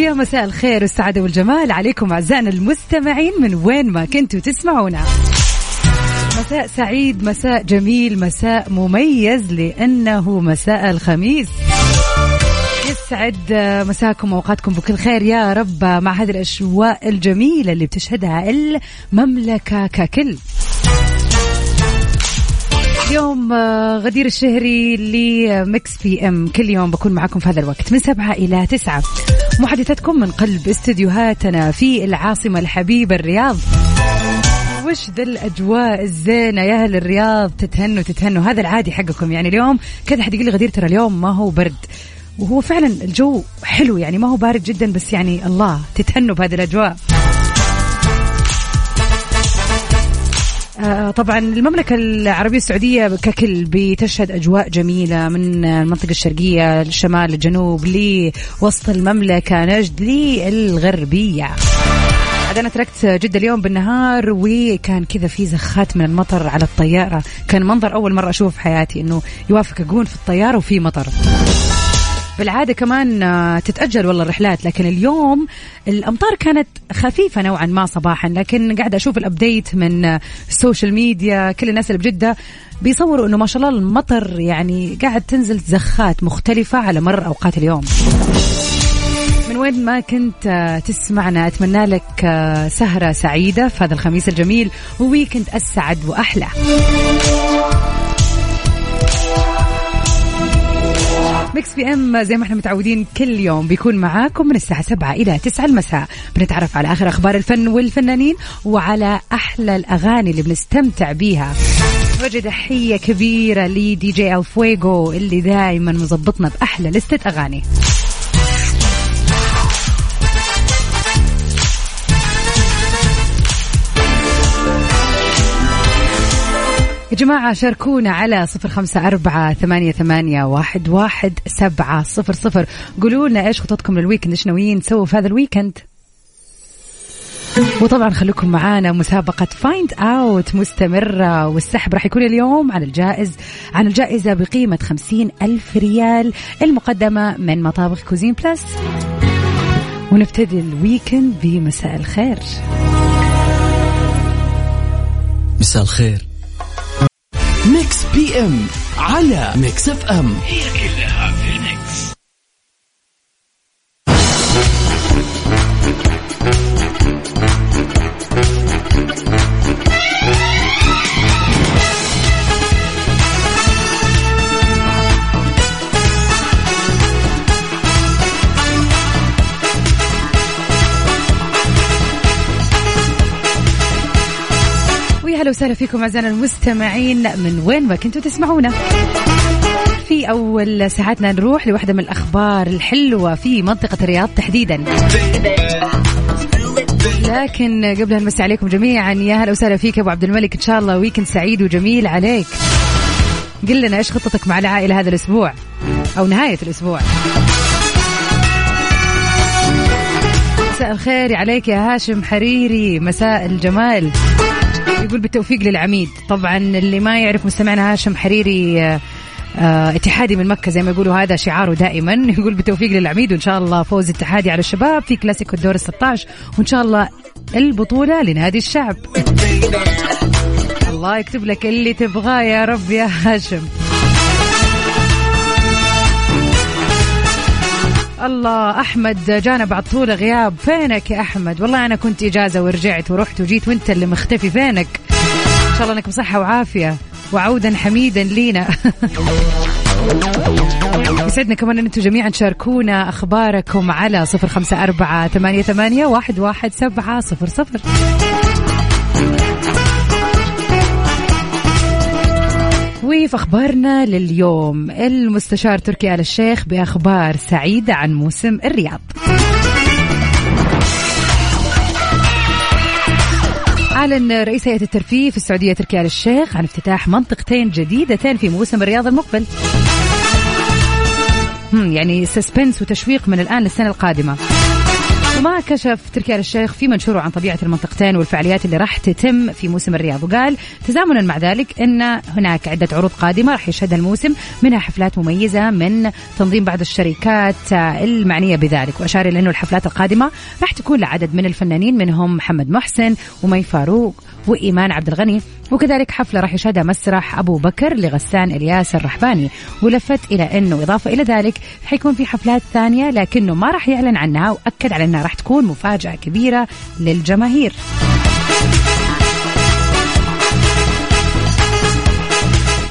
ويا مساء الخير والسعادة والجمال عليكم أعزائنا المستمعين من وين ما كنتوا تسمعونا مساء سعيد مساء جميل مساء مميز لأنه مساء الخميس يسعد مساكم وأوقاتكم بكل خير يا رب مع هذه الاجواء الجميلة اللي بتشهدها المملكة ككل. اليوم آه، غدير الشهري ل Mix PM كل يوم بكون معكم في هذا الوقت من سبعة إلى تسعة. محدثتكم من قلب استديوهاتنا في العاصمة الحبيبة الرياض. وش ذا الأجواء الزينة يا أهل الرياض؟ تتهنوا تتهنوا. هذا العادي حقكم. يعني اليوم كذا حد يقول لي غدير ترى اليوم ما هو برد. وهو فعلا الجو حلو يعني ما هو بارد جدا بس يعني الله تتهنوا بهذه الأجواء. طبعا المملكة العربية السعودية ككل بتشهد أجواء جميلة من المنطقة الشرقية للشمال للجنوب لوسط المملكة نجد للغربية. عاد أنا تركت جدة اليوم بالنهار وكان كذا في زخات من المطر على الطيارة. كان منظر أول مرة أشوفه في حياتي إنه يوافق أكون في الطيارة وفي مطر. بالعادة كمان آه، تتأجل والله الرحلات لكن اليوم الأمطار كانت خفيفة نوعا ما صباحا لكن قاعدة أشوف ال update من آه، ال social media كل الناس اللي بجدة بيصوروا إنه ما شاء الله المطر يعني قاعد تنزل زخات مختلفة على مر أوقات اليوم. من وين ما كنت آه، تسمعنا أتمنى لك سهرة سعيدة في هذا الخميس الجميل و weekend أسعد وأحلى. Mix PM زي ما إحنا متعودين كل يوم بيكون معاكم من الساعة 7 إلى 9 المساء. بنتعرف على آخر أخبار الفن والفنانين وعلى أحلى الأغاني اللي بنستمتع بيها. وجه تحية كبيرة لدي جي الفويجو اللي دائما مظبطنا بأحلى لستة أغاني. جماعة شاركونا على صفر خمسة أربعة ثمانية, ثمانية واحد, واحد سبعة صفر صفر. قولوا لنا إيش خططكم لل weekend إيش ناويين تسووا في هذا ال weekend؟ وطبعا خليكم معانا مسابقة Find Out مستمرة والسحب راح يكون اليوم عن الجائز عن الجائزة بقيمة خمسين ألف ريال المقدمة من مطابخ كوزين بلس. ونبتدي ال weekend بمساء الخير. مساء الخير. ميكس بي ام على ميكس اف ام. هي كلها هلا وسهلا فيكم أعزائنا المستمعين. من وين ما كنتوا تسمعونا. في أول ساعاتنا نروح لواحدة من الأخبار الحلوة في منطقة الرياض تحديدا. لكن قبل أن نمسي عليكم جميعا يا هلا وسهلا فيك أبو عبد الملك. إن شاء الله ويكند سعيد وجميل عليك. قل لنا إيش خطتك مع العائلة هذا الأسبوع؟ أو نهاية الأسبوع. مساء الخير عليك يا هاشم حريري. مساء الجمال. يقول بالتوفيق للعميد. طبعا اللي ما يعرف مستمعنا هاشم حريري آه، آه، اتحادي من مكة زي ما يقولوا هذا شعاره دائما. يقول بالتوفيق للعميد وإن شاء الله فوز اتحادي على الشباب في كلاسيكو الدور 16 وإن شاء الله البطولة لنادي الشعب. الله يكتب لك اللي تبغاه يا رب يا هاشم. الله أحمد جانا بعد طول غياب فينك يا أحمد؟ والله أنا كنت إجازة ورجعت ورحت وجيت وأنت اللي مختفي فينك؟ إن شاء الله إنك بصحة وعافية وعودا حميدا لينا. يسعدنا كمان إن أنتم جميعا تشاركونا أخباركم على صفر خمسة أربعة ثمانية, ثمانية واحد, واحد سبعة صفر صفر. وفي أخبارنا لليوم. المستشار تركي آل الشيخ بأخبار سعيدة عن موسم الرياض. أعلن رئيس هيئة الترفيه في السعودية تركي آل الشيخ عن افتتاح منطقتين جديدتين في موسم الرياض المقبل. يعني سسبنس وتشويق من الآن للسنة القادمة. وما كشف تركي آل الشيخ في منشوره عن طبيعة المنطقتين والفعاليات اللي راح تتم في موسم الرياض. وقال تزامنا مع ذلك أن هناك عدة عروض قادمة راح يشهدها الموسم منها حفلات مميزة من تنظيم بعض الشركات المعنية بذلك. وأشار إلى أنه الحفلات القادمة راح تكون لعدد من الفنانين منهم محمد محسن ومي فاروق وإيمان عبد الغني. وكذلك حفلة راح يشهدها مسرح أبو بكر لغسان إلياس الرحباني. ولفت إلى أنه إضافة إلى ذلك حيكون في حفلات ثانية لكنه ما راح يعلن عنها وأكد على أنها راح تكون مفاجأة كبيرة للجماهير.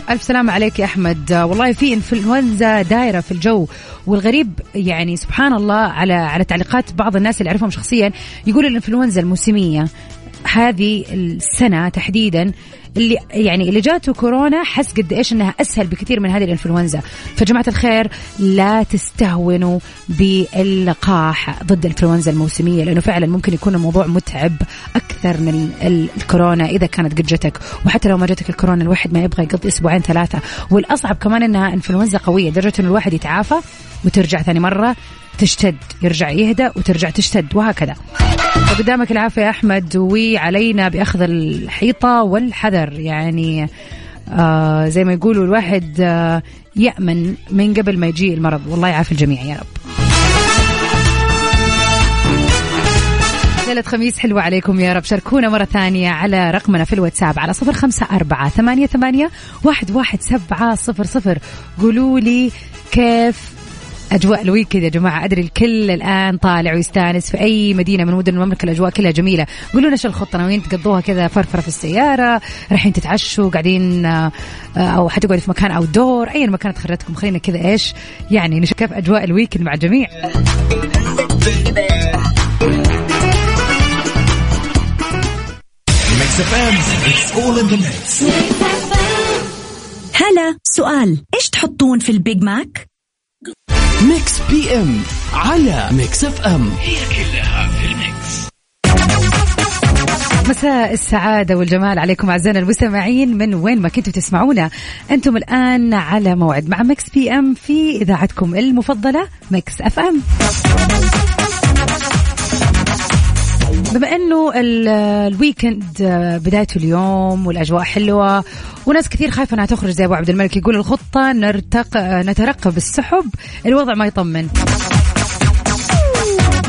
ألف سلام عليك يا أحمد. والله في إنفلونزا دايرة في الجو والغريب يعني سبحان الله على على تعليقات بعض الناس اللي أعرفهم شخصيا يقول الإنفلونزا الموسمية هذه السنة تحديدا اللي يعني اللي جاته كورونا حس قد إيش إنها أسهل بكثير من هذه الإنفلونزا. فجماعة الخير لا تستهونوا باللقاح ضد الإنفلونزا الموسمية لأنه فعلا ممكن يكون الموضوع متعب أكثر من الكورونا إذا كانت قد جتك. وحتى لو ما جتك الكورونا الواحد ما يبغى يقضي أسبوعين ثلاثة. والأصعب كمان إنها إنفلونزا قوية لدرجة إنه الواحد يتعافى وترجع ثاني مرة. تشتد يرجع يهدى وترجع تشتد وهكذا. فقدامك العافية يا أحمد وعلينا بأخذ الحيطة والحذر. يعني آه زي ما يقولوا الواحد آه يأمن من قبل ما يجي المرض. والله يعافي الجميع يا رب. ليلة خميس حلوة عليكم يا رب. شاركونا مرة ثانية على رقمنا في الواتساب على صفر خمسة أربعة ثمانية, ثمانية واحد, واحد سبعة صفر صفر. قولوا لي كيف أجواء ال weekend يا جماعة. أدري الكل الآن طالع ويستانس في أي مدينة من مدن المملكة. الأجواء كلها جميلة. قولوا لنا إيش الخطة. ناويين تقضوها كذا فرفرة في السيارة رايحين تتعشوا قاعدين آه، أو حتقعدوا في مكان أو دور أي مكان تخرجتكم خلينا كذا إيش يعني نشوف كيف أجواء الويكند مع الجميع. هلا سؤال. إيش تحطون في البيج ماك؟ Mix PM على Mix FM هي كلها في ال mix. مساء السعادة والجمال عليكم أعزائنا المستمعين من وين ما كنتوا تسمعونا أنتم الآن على موعد مع Mix PM في إذاعتكم المفضلة Mix FM بما إنه ال weekend بدايته اليوم والأجواء حلوة وناس كثير خايفة إنها تخرج زي أبو عبد الملك يقول الخطة نرتق نترقب السحب الوضع ما يطمن.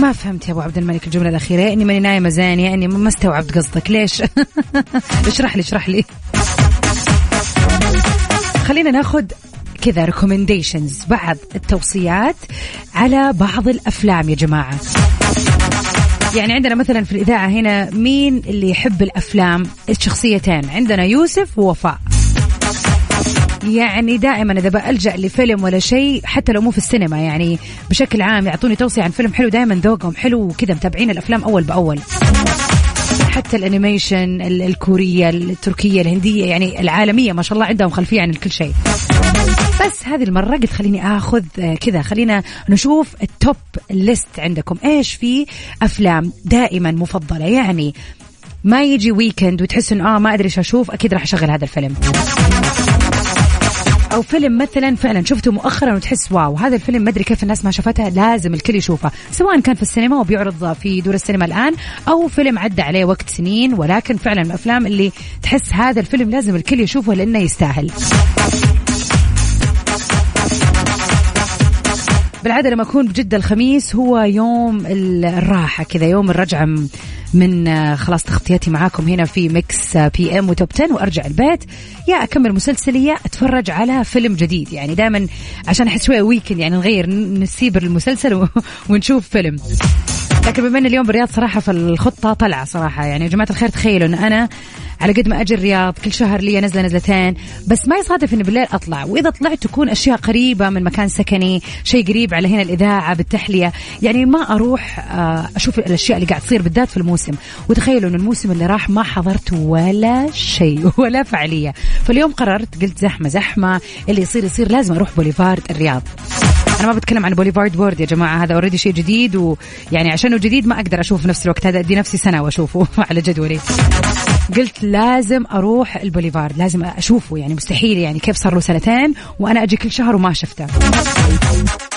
ما فهمت يا أبو عبد الملك الجملة الأخيرة إني ماني نايمة زين يعني ما استوعبت قصدك ليش؟ اشرح لي اشرح لي. خلينا ناخذ كذا ريكومنديشنز بعض التوصيات على بعض الأفلام يا جماعة. يعني عندنا مثلا في الإذاعة هنا مين اللي يحب الأفلام؟ الشخصيتين عندنا يوسف ووفاء. يعني دائما إذا بلجا لفيلم ولا شيء حتى لو مو في السينما يعني بشكل عام يعطوني توصية عن فيلم حلو دائما ذوقهم حلو وكذا متابعين الأفلام أول بأول. حتى الأنيميشن الكورية التركية الهندية يعني العالمية ما شاء الله عندهم خلفية عن كل شيء. بس هذه المرة قلت خليني آخذ آه، كذا. خلينا نشوف ال top list عندكم. إيش في أفلام دائما مفضلة؟ يعني ما يجي weekend وتحس إنه آه ما أدري إيش أشوف أكيد راح أشغل هذا الفيلم. أو فيلم مثلا فعلا شفته مؤخرا وتحس wow هذا الفيلم ما أدري كيف الناس ما شافتها لازم الكل يشوفه. سواء كان في السينما وبيعرض في دور السينما الآن أو فيلم عدى عليه وقت سنين ولكن فعلا الأفلام اللي تحس هذا الفيلم لازم الكل يشوفه لأنه يستاهل. بالعادة لما أكون بجدة الخميس هو يوم الراحة كذا يوم الرجعة من آه، خلاص تغطيتي معاكم هنا في Mix PM و top 10 وأرجع البيت. يا أكمل مسلسلي يا أتفرج على فيلم جديد. يعني دائما عشان أحس شوية weekend يعني نغير نسيب المسلسل ونشوف فيلم. لكن بما إن اليوم بالرياض صراحة فالخطة طلعة صراحة. يعني يا جماعة الخير تخيلوا إن أنا على قد ما أجي الرياض كل شهر لي نزلة نزلتين بس ما يصادف إني بالليل أطلع. وإذا طلعت تكون أشياء قريبة من مكان سكني شيء قريب على هنا الإذاعة بالتحلية. يعني ما أروح آه، أشوف الأشياء اللي قاعد تصير بالذات في الموسم. وتخيلوا ان الموسم اللي راح ما حضرت ولا شيء ولا فعالية. فاليوم قررت قلت زحمة زحمة. اللي يصير يصير لازم أروح بوليفارد الرياض. أنا ما بتكلم عن بوليفارد وورلد يا جماعة هذا already شيء جديد ويعني عشانه جديد ما أقدر اشوفه في نفس الوقت هذا أدي نفسي سنة وأشوفه على جدولي. قلت لازم أروح البوليفارد لازم أشوفه يعني مستحيل يعني كيف صار له سنتين وأنا أجي كل شهر وما شفته.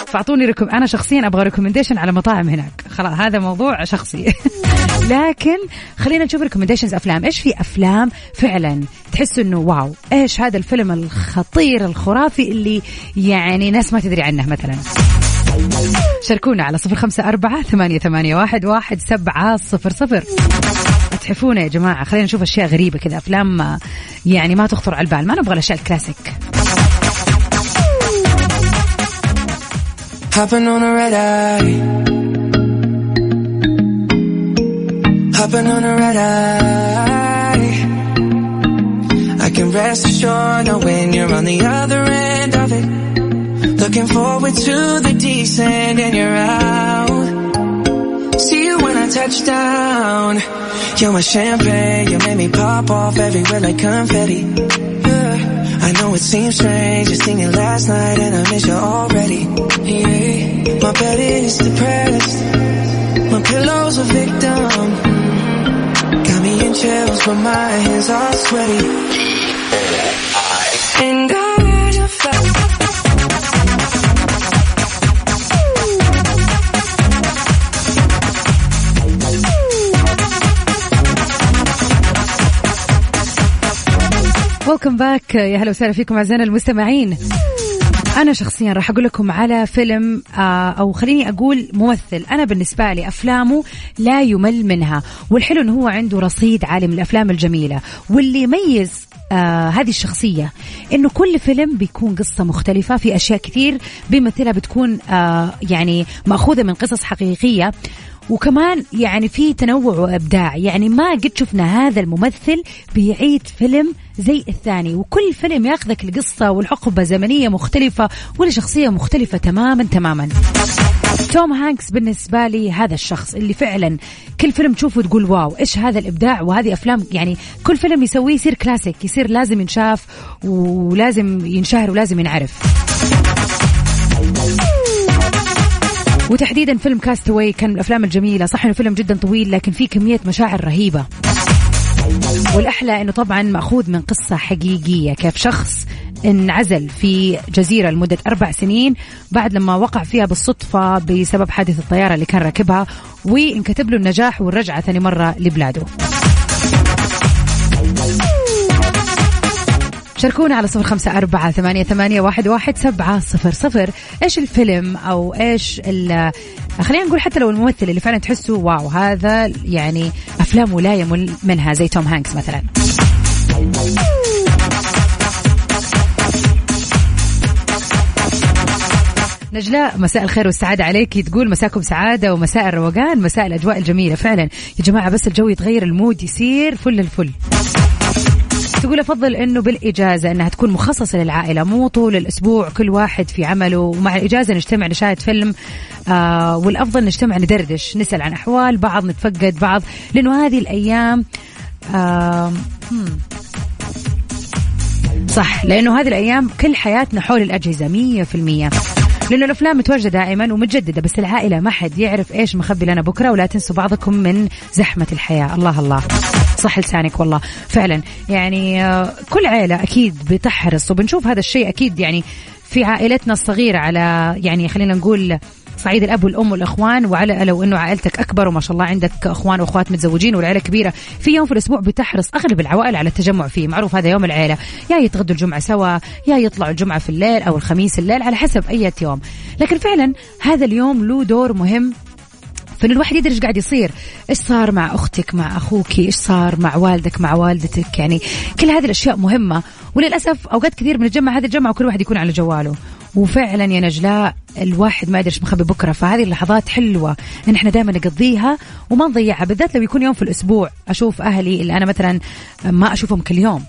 فأعطوني recom أنا شخصيا أبغى recommendation على مطاعم هناك. خلاص هذا موضوع شخصي. لكن خلينا نشوف recommendations أفلام. إيش في أفلام فعلا تحسوا إنه wow؟ إيش هذا الفيلم الخطير الخرافي اللي يعني ناس ما تدري عنه مثلا؟ شاركونا على صفر خمسة أربعة ثمانية, ثمانية واحد, واحد سبعة صفر صفر. اتحفونا يا جماعة. خلينا نشوف أشياء غريبة كذا أفلام يعني ما تخطر على البال. ما نبغى الأشياء الكلاسيك. Hopping on a red eye. Hopping on a red eye. I can rest assured knowing you're on the other end of it Looking forward to the descent and you're out. See you when I touch down. You're my champagne, you make me pop off everywhere like confetti. Yeah. I know it seems strange, just singing last night and I miss you already. Yeah. My bed is depressed, my pillow's a victim. Got me in chills, but my hands are sweaty. And I ويلكم باك يا هلا وسهلا فيكم أعزائنا المستمعين. أنا شخصيا راح أقول لكم على فيلم آه، أو خليني أقول ممثل. أنا بالنسبة لي أفلامه لا يمل منها. والحلو إنه هو عنده رصيد عالي من الأفلام الجميلة. واللي يميز آه هذه الشخصية إنه كل فيلم بيكون قصة مختلفة. في أشياء كثير بيمثلها بتكون آه يعني مأخوذة من قصص حقيقية. وكمان يعني في تنوع وإبداع. يعني ما قد شفنا هذا الممثل بيعيد فيلم زي الثاني وكل فيلم ياخذك لقصة والحقبة زمنية مختلفة ولشخصية مختلفة تماما تماما. توم هانكس بالنسبة لي هذا الشخص اللي فعلا كل فيلم تشوفه تقول wow إيش هذا الإبداع؟ وهذه أفلام يعني كل فيلم يسويه يصير كلاسيك يصير لازم ينشاف ولازم ينشهر ولازم ينعرف. وتحديدا فيلم Cast Away كان من الأفلام الجميلة. صح إنه فيلم جدا طويل لكن فيه كمية مشاعر رهيبة. والأحلى إنه طبعا مأخوذ من قصة حقيقية. كيف شخص انعزل في جزيرة لمدة أربع سنين بعد لما وقع فيها بالصدفة بسبب حادث الطيارة اللي كان راكبها وانكتب له النجاح والرجعة ثاني مرة لبلاده. شاركونا على صفر خمسة أربعة ثمانية, ثمانية واحد, واحد سبعة صفر صفر. إيش الفيلم أو إيش خلينا نقول حتى لو الممثل اللي فعلا تحسه واو هذا يعني أفلامه لا يمل منها زي توم هانكس مثلا. نجلاء مساء الخير والسعادة عليك. تقول مساكم سعادة ومساء الروقان مساء الأجواء الجميلة. فعلا يا جماعة بس الجو يتغير ال mood يصير فل الفل. تقول أفضل إنه بالإجازة إنها تكون مخصصة للعائلة مو طول الأسبوع كل واحد في عمله ومع الإجازة نجتمع نشاهد فيلم آه والأفضل نجتمع ندردش نسأل عن أحوال بعض نتفقد بعض لأنه هذه الأيام آه صح لأنه هذه الأيام كل حياتنا حول الأجهزة مية في المية. لأنه الأفلام متواجدة دائما ومتجددة بس العائلة ما حد يعرف إيش مخبي لنا بكرة ولا تنسوا بعضكم من زحمة الحياة. الله الله. صح لسانك والله. فعلا. يعني آه، كل عائله أكيد بتحرص وبنشوف هذا الشيء أكيد يعني في عائلتنا الصغيرة على يعني خلينا نقول صعيد الأب والأم والإخوان وعلى لو إنه عائلتك أكبر وما شاء الله عندك إخوان وأخوات متزوجين والعائله كبيرة في يوم في الأسبوع بتحرص أغلب العوائل على التجمع فيه. معروف هذا يوم العيلة. يا يتغدوا الجمعة سوا يا يطلعوا الجمعة في الليل أو الخميس الليل على حسب أي يوم. لكن فعلا هذا اليوم له دور مهم فإن الواحد يدري إيش قاعد يصير. إيش صار مع أختك مع أخوك إيش صار مع والدك مع والدتك؟ يعني كل هذه الأشياء مهمة. وللأسف أوقات كثير بنتجمع هذه الجمعه وكل واحد يكون على جواله. وفعلا يا نجلاء الواحد ما يدري إيش مخبي بكرة. فهذه اللحظات حلوة إن إحنا دائما نقضيها وما نضيعها بالذات لو يكون يوم في الأسبوع. أشوف أهلي اللي أنا مثلا ما أشوفهم كل يوم.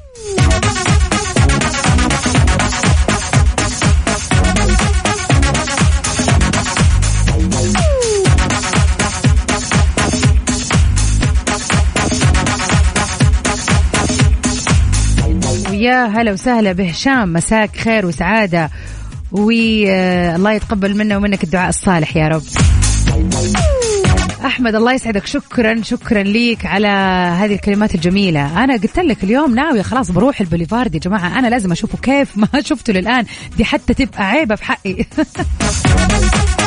ويا هلا وسهلا بهشام مساك خير وسعادة. والله يتقبل منا ومنك الدعاء الصالح يا رب. أحمد الله يسعدك. شكرا شكرا ليك على هذه الكلمات الجميلة. أنا قلت لك اليوم ناوي خلاص بروح البوليفارد يا جماعة. أنا لازم أشوفه كيف ما شفته للآن. دي حتى تبقى عيبة في حقي.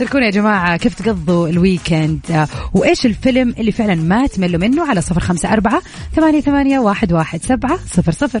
شاركونا يا جماعة كيف تقضوا ال weekend؟ آه، وإيش الفيلم اللي فعلا ما تملوا منه على صفر خمسة أربعة ثمانية, ثمانية واحد, واحد سبعة صفر صفر.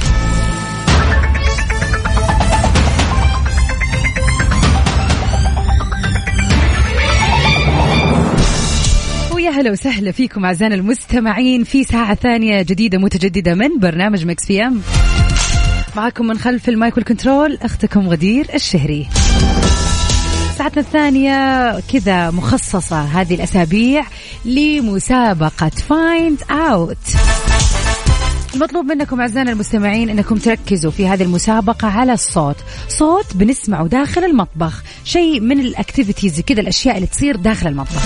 هلا وسهلا فيكم أعزائنا المستمعين في ساعة ثانية جديدة متجددة من برنامج Mix PM. معكم من خلف ال mic وال control أختكم غدير الشهري. ساعتنا الثانية كذا مخصصة هذه الأسابيع لمسابقة Find Out المطلوب منكم أعزائنا المستمعين أنكم تركزوا في هذه المسابقة على الصوت. صوت بنسمعه داخل المطبخ. شيء من ال activities كذا الأشياء اللي تصير داخل المطبخ.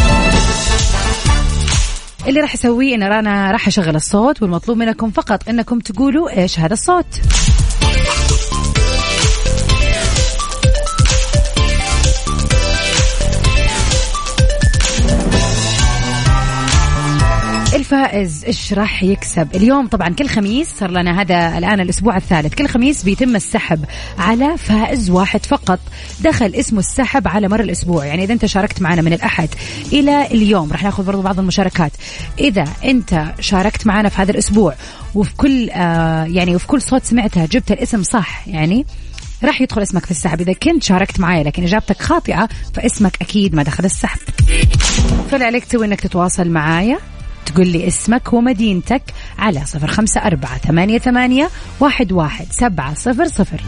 اللي راح اسويه إن أنا راح أشغل الصوت والمطلوب منكم فقط إنكم تقولوا إيش هذا الصوت. الفائز إيش راح يكسب؟ اليوم طبعا كل خميس صار لنا هذا الآن الأسبوع الثالث. كل خميس بيتم السحب على فائز واحد فقط. دخل اسمه السحب على مر الأسبوع. يعني إذا أنت شاركت معنا من الأحد إلى اليوم. راح ناخذ برضو بعض المشاركات. إذا أنت شاركت معنا في هذا الأسبوع وفي كل آه يعني وفي كل صوت سمعتها جبت الاسم صح يعني راح يدخل اسمك في السحب. إذا كنت شاركت معي لكن إجابتك خاطئة فاسمك أكيد ما دخل السحب. فاللي عليك تسوي إنك تتواصل معايا. تقول لي اسمك ومدينتك على صفر خمسة أربعة ثمانية, ثمانية واحد, واحد سبعة صفر صفر.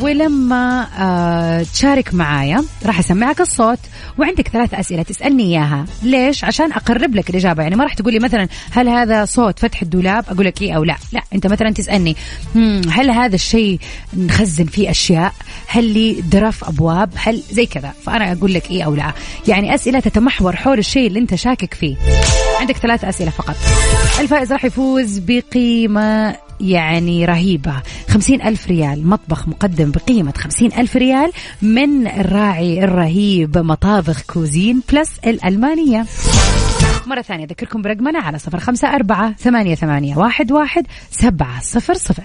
ولما آه تشارك معايا راح أسمعك الصوت وعندك ثلاث أسئلة تسألني إياها. ليش؟ عشان أقرب لك الإجابة. يعني ما راح تقولي مثلا هل هذا صوت فتح الدولاب؟ أقول لك إيه أو لا. لا أنت مثلا تسألني "مم، هل هذا الشيء نخزن فيه أشياء؟ هل لي درف أبواب؟ هل زي كذا. فأنا أقول لك إيه أو لا. يعني أسئلة تتمحور حول الشيء اللي أنت شاكك فيه. عندك ثلاث أسئلة فقط. الفائز راح يفوز بقيمة يعني رهيبة. خمسين ألف ريال. مطبخ مقدم بقيمة خمسين ألف ريال من الراعي الرهيب مطابخ Cuisine Plus الألمانية. مرة ثانية أذكركم برقمنا على صفر خمسة أربعة ثمانية, ثمانية واحد, واحد سبعة صفر صفر.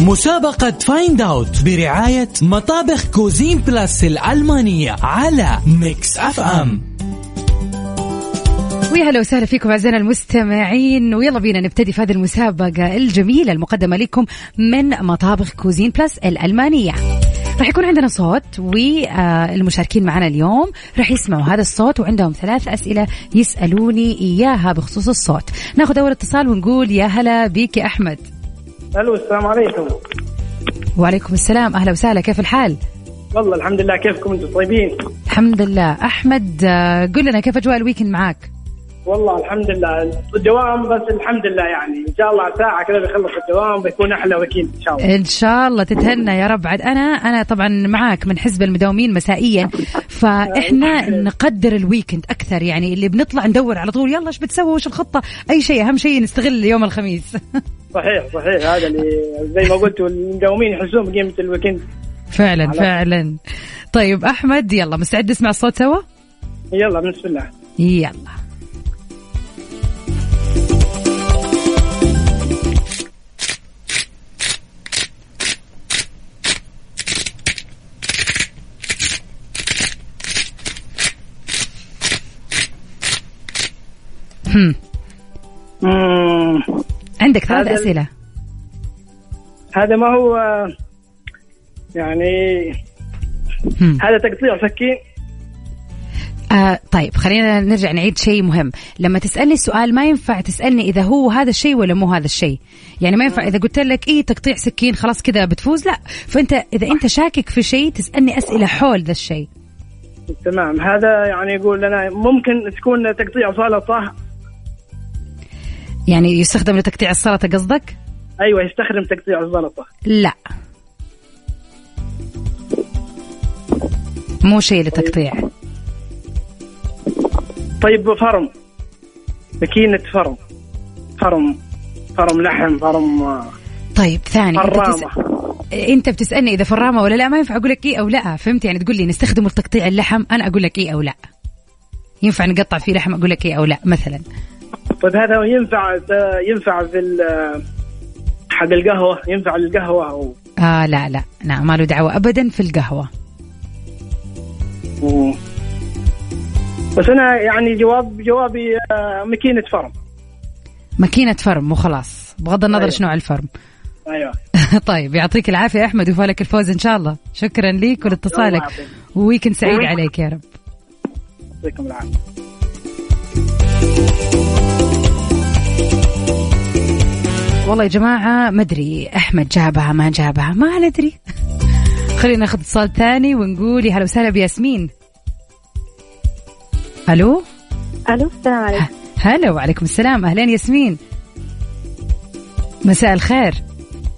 مسابقة Find Out برعاية مطابخ Cuisine Plus الألمانية على Mix FM ويا هلا وسهلا فيكم أعزائنا المستمعين. ويلا بينا نبتدي في هذه المسابقة الجميلة المقدمة لكم من مطابخ Cuisine Plus الألمانية. راح يكون عندنا صوت والمشاركين معنا اليوم راح يسمعوا هذا الصوت وعندهم ثلاث أسئلة يسألوني إياها بخصوص الصوت. ناخذ أول اتصال ونقول يا هلا بيك يا أحمد. ألو السلام عليكم. وعليكم السلام. أهلا وسهلا. كيف الحال؟ والله الحمد لله كيفكم أنتم؟ طيبين؟ الحمد لله. أحمد آه، قل لنا كيف أجواء ال weekend معاك؟ والله الحمد لله. الدوام بس الحمد لله يعني. إن شاء الله ساعة كذا بيخلص الدوام بيكون أحلى وكيل إن شاء الله. إن شاء الله تتهنى يا رب. عاد أنا أنا طبعا معاك من حزب المداومين مسائيا. فإحنا نقدر ال weekend أكثر يعني. اللي بنطلع ندور على طول. يلا إيش بتسوي؟ وش الخطة؟ أي شيء أهم شيء نستغل يوم الخميس. صحيح صحيح. هذا اللي زي ما قلت المداومين يحسون بقيمة الويكند. فعلا فعلا. طيب أحمد يلا مستعد نسمع الصوت سوا؟ يلا بسم الله. يلا. هم. مم. عندك ثلاث هذا أسئلة. هذا ما هو يعني هم. هذا تقطيع سكين آه طيب خلينا نرجع نعيد شيء مهم. لما تسألني السؤال ما ينفع تسألني إذا هو هذا الشيء ولا مو هذا الشيء. يعني ما ينفع إذا قلت لك إيه تقطيع سكين خلاص كذا بتفوز؟ لا. فأنت إذا أنت شاكك في شيء تسألني أسئلة حول ذا الشيء. تمام. هذا يعني يقول لنا ممكن تكون تقطيع سلطة يعني يستخدم لتقطيع السلطة قصدك؟ أيوه يستخدم تقطيع السلطة. لا. مو شيء لتقطيع. طيب فرم. ماكينة فرم. فرم فرم لحم فرم آه، طيب ثاني فرامة تس... أنت بتسألني إذا فرامة ولا لا ما ينفع أقول لك إيه أو لا. فهمت؟ يعني تقول لي نستخدمه لتقطيع اللحم أنا أقول لك إيه أو لا. ينفع نقطع فيه لحم أقول لك إيه أو لا مثلا. طيب هذا ينفع ينفع في حق القهوة ينفع للقهوة أو آه لا لا لا ما له دعوة ابدا في القهوة. مم. بس أنا يعني جواب جوابي آه، ماكينة فرم. ماكينة فرم وخلاص. بغض النظر أيوة. شنو الفرم. أيوه. طيب يعطيك العافية أحمد وفالك الفوز إن شاء الله. شكرا ليك الله ولاتصالك. و weekend سعيد weekend. عليك يا رب. يعطيكم العافية. والله يا جماعة ما أدري أحمد جابها ما جابها ما ندري. خلينا ناخذ اتصال ثاني ونقول يا هلا وسهلا بياسمين. ألو؟ ألو السلام عليكم. هلا وعليكم السلام. أهلين ياسمين. مساء الخير.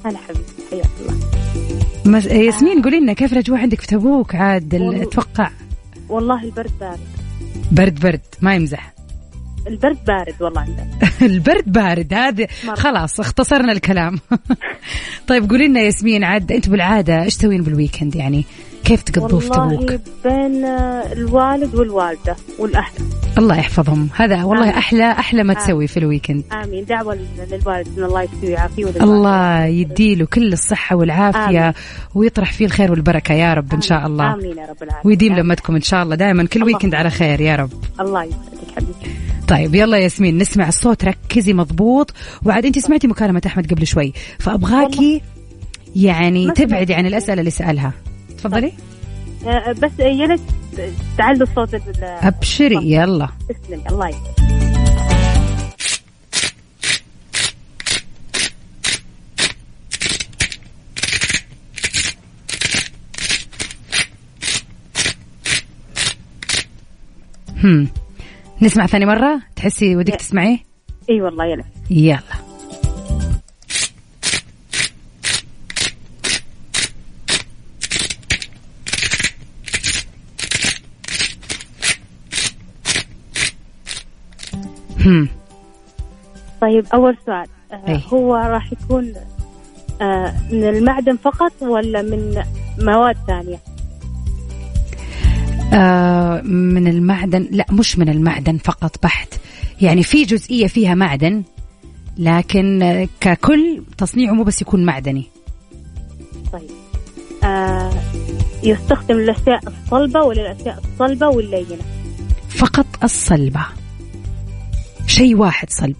هلا حبيبي حياك الله. مس... ياسمين قولي لنا كيف الأجواء عندك في تبوك؟ عاد أتوقع. والله البرد بارد. برد برد ما يمزح. البرد بارد والله عندنا البرد بارد هذا. خلاص اختصرنا الكلام طيب قولي لنا ياسمين عاد أنتم بالعادة إيش تسوين بالويكند يعني كيف تقضوه في تبوك بين الوالد والوالدة والأهل الله يحفظهم هذا والله آمين. أحلى أحلى ما آمين. تسوي في ال weekend آمين دعوة للوالد إن الله يشفيه ويعافيه. الله يديله كل الصحة والعافية آمين. ويطرح فيه الخير والبركة يا رب إن شاء الله آمين يا رب العالمين ويديم آمين. لمتكم إن شاء الله دائما كل الله. weekend على خير يا رب الله يسعدك حبيبي طيب يلا ياسمين نسمع الصوت ركزي مضبوط. وعاد أنت سمعتي مكالمة أحمد قبل شوي. فأبغاكي يعني تبعدي. عن الأسئلة اللي سألها. تفضلي. آه، بس يا ريت تعلوا الصوت ال- أبشري يلا. تسلمي الله هم. نسمع ثاني مرة تحسي ودك. تسمعيه إي والله يلا يلا هم. طيب أول سؤال آه، إيه. هو راح يكون آه، من المعدن فقط ولا من مواد ثانية آه من المعدن لا مش من المعدن فقط بحت. يعني في جزئية فيها معدن لكن ككل تصنيعه مو بس يكون معدني. طيب. آه يستخدم للأشياء الصلبة ولا الأشياء الصلبة واللينة؟ فقط الصلبة. شيء واحد صلب.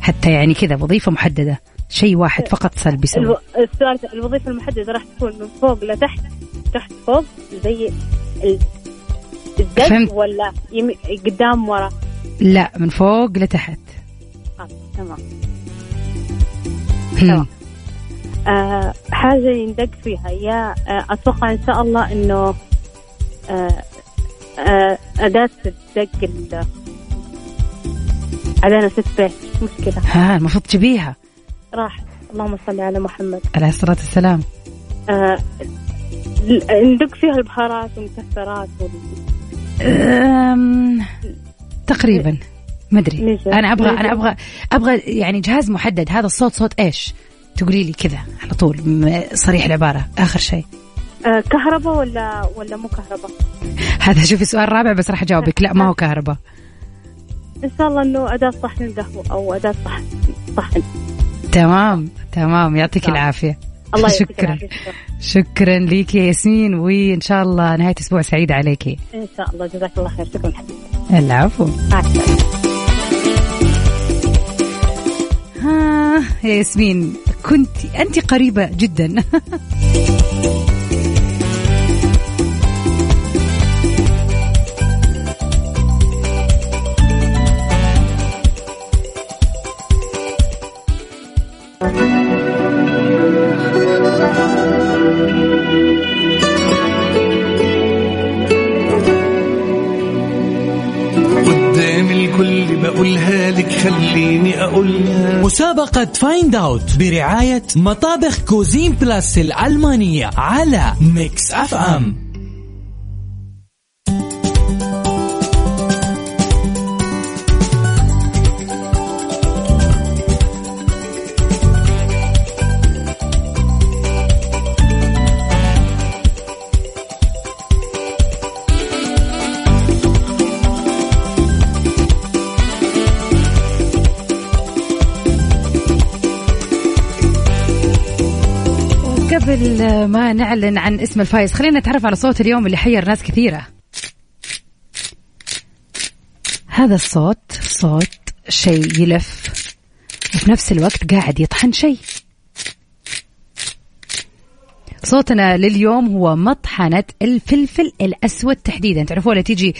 حتى يعني كذا وظيفة محددة. شيء واحد فقط صلب يسوي ألو... السؤال الوظيفة المحددة راح تكون من فوق لتحت تحت فوق زي ال... الدق فهمت. ولا يم... قدام ورا لا من فوق لتحت آه. تمام. تمام. آه حاجة يندق فيها يا آه أتوقع إن شاء الله إنه آه آه أداة الدق ال- علينا ست بيت مشكلة ها المفروض تجيبيها راح. اللهم صل على محمد. عليه الصلاة والسلام. آه ندق فيها البهارات والمكسرات وال... أم... تقريبا. ما أدري. أنا أبغى أنا. أبغى أبغى يعني جهاز محدد. هذا الصوت صوت إيش؟ تقولي لي كذا على طول. صريح العبارة. آخر شيء. آه كهرباء ولا ولا مو كهرباء؟ هذا شوفي سؤال رابع بس راح أجاوبك. لا ما هو كهرباء إن شاء الله إنه أداة صحن القهوة أو أداة صحن صحن. تمام تمام. يعطيك. العافية. الله شكرا. شكرا ليك يا ياسمين وإن شاء الله نهاية أسبوع سعيده عليكي إن شاء الله. جزاك الله خير. شكرا. حبيبي العفو ها يا ياسمين كنت أنت قريبة جدا. قدام الكل بقولها لك خليني أقولها. مسابقة Find Out برعاية مطابخ Cuisine Plus الألمانية على Mix FM ما نعلن عن اسم الفايز. خلينا نتعرف على صوت اليوم اللي حير ناس كثيرة. هذا الصوت صوت شيء يلف وفي نفس الوقت قاعد يطحن شيء. صوتنا لليوم هو مطحنة الفلفل الأسود تحديدا. تعرفوا ولا تيجي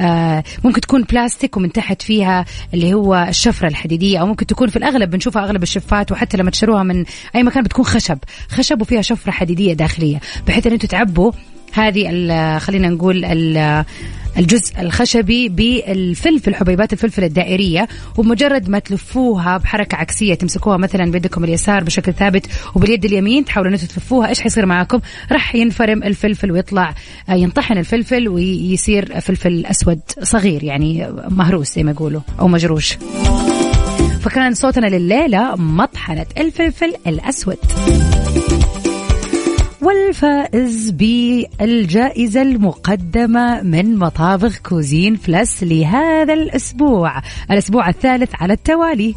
آه ممكن تكون بلاستيك ومن تحت فيها اللي هو الشفرة الحديدية أو ممكن تكون في الأغلب بنشوفها أغلب الشفات وحتى لما تشتروها من أي مكان بتكون خشب. خشب وفيها شفرة حديدية داخلية بحيث أن أنتم تعبوا هذه خلينا نقول ال- الجزء الخشبي بالفلفل حبيبات الفلفل الدائرية ومجرد ما تلفوها بحركة عكسية تمسكوها مثلا بيدكم اليسار بشكل ثابت وباليد اليمين تحاولوا أنتم تلفوها إيش حيصير معاكم؟ راح ينفرم الفلفل ويطلع آه، ينطحن الفلفل ويصير فلفل أسود صغير يعني مهروس زي ما يقولوا أو مجروش. فكان صوتنا لليلة مطحنة الفلفل الأسود والفائز بالجائزة المقدمة من مطابخ Cuisine Plus لهذا الأسبوع. الأسبوع الثالث على التوالي.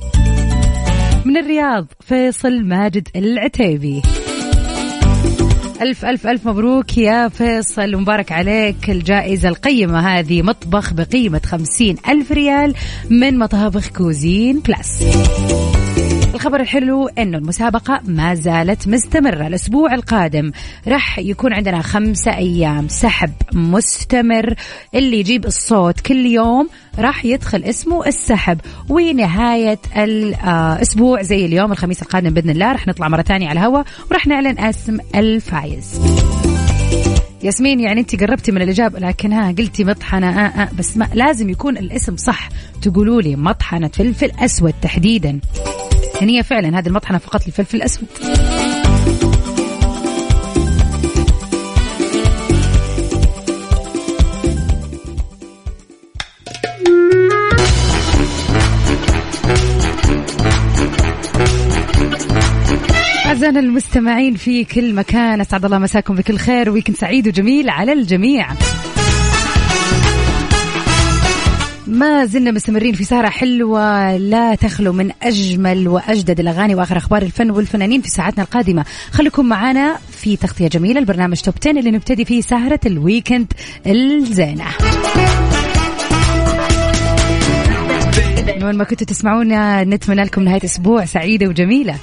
من الرياض فيصل ماجد العتيبي. ألف ألف ألف مبروك يا فيصل. ومبارك عليك الجائزة القيمة هذه. مطبخ بقيمة خمسين ألف ريال من مطابخ Cuisine Plus الخبر الحلو إنه المسابقة ما زالت مستمرة. الأسبوع القادم راح يكون عندنا خمسة أيام سحب مستمر. اللي يجيب الصوت كل يوم راح يدخل اسمه السحب. ونهاية الأسبوع زي اليوم الخميس القادم بإذن الله راح نطلع مرة ثانية على الهواء وراح نعلن اسم الفايز. ياسمين يعني انت قربتي من الإجابة لكن ها قلتي مطحنة. آه آه بس ما لازم يكون الاسم صح. تقولوا لي مطحنة فلفل أسود تحديدا. هي فعلا. هذه المطحنة فقط للفلفل الأسود. أعزائنا المستمعين في كل مكان أسعد الله مساكم بكل خير. ويكند سعيد وجميل على الجميع. ما زلنا مستمرين في سهرة حلوة لا تخلو من أجمل وأجدد الأغاني وآخر أخبار الفن والفنانين في ساعتنا القادمة. خليكم معنا في تغطية جميلة البرنامج توب 10 اللي نبتدي فيه سهرة الويكند الزينة. من وين ما كنتوا تسمعونا نتمنى لكم نهاية أسبوع سعيدة وجميلة.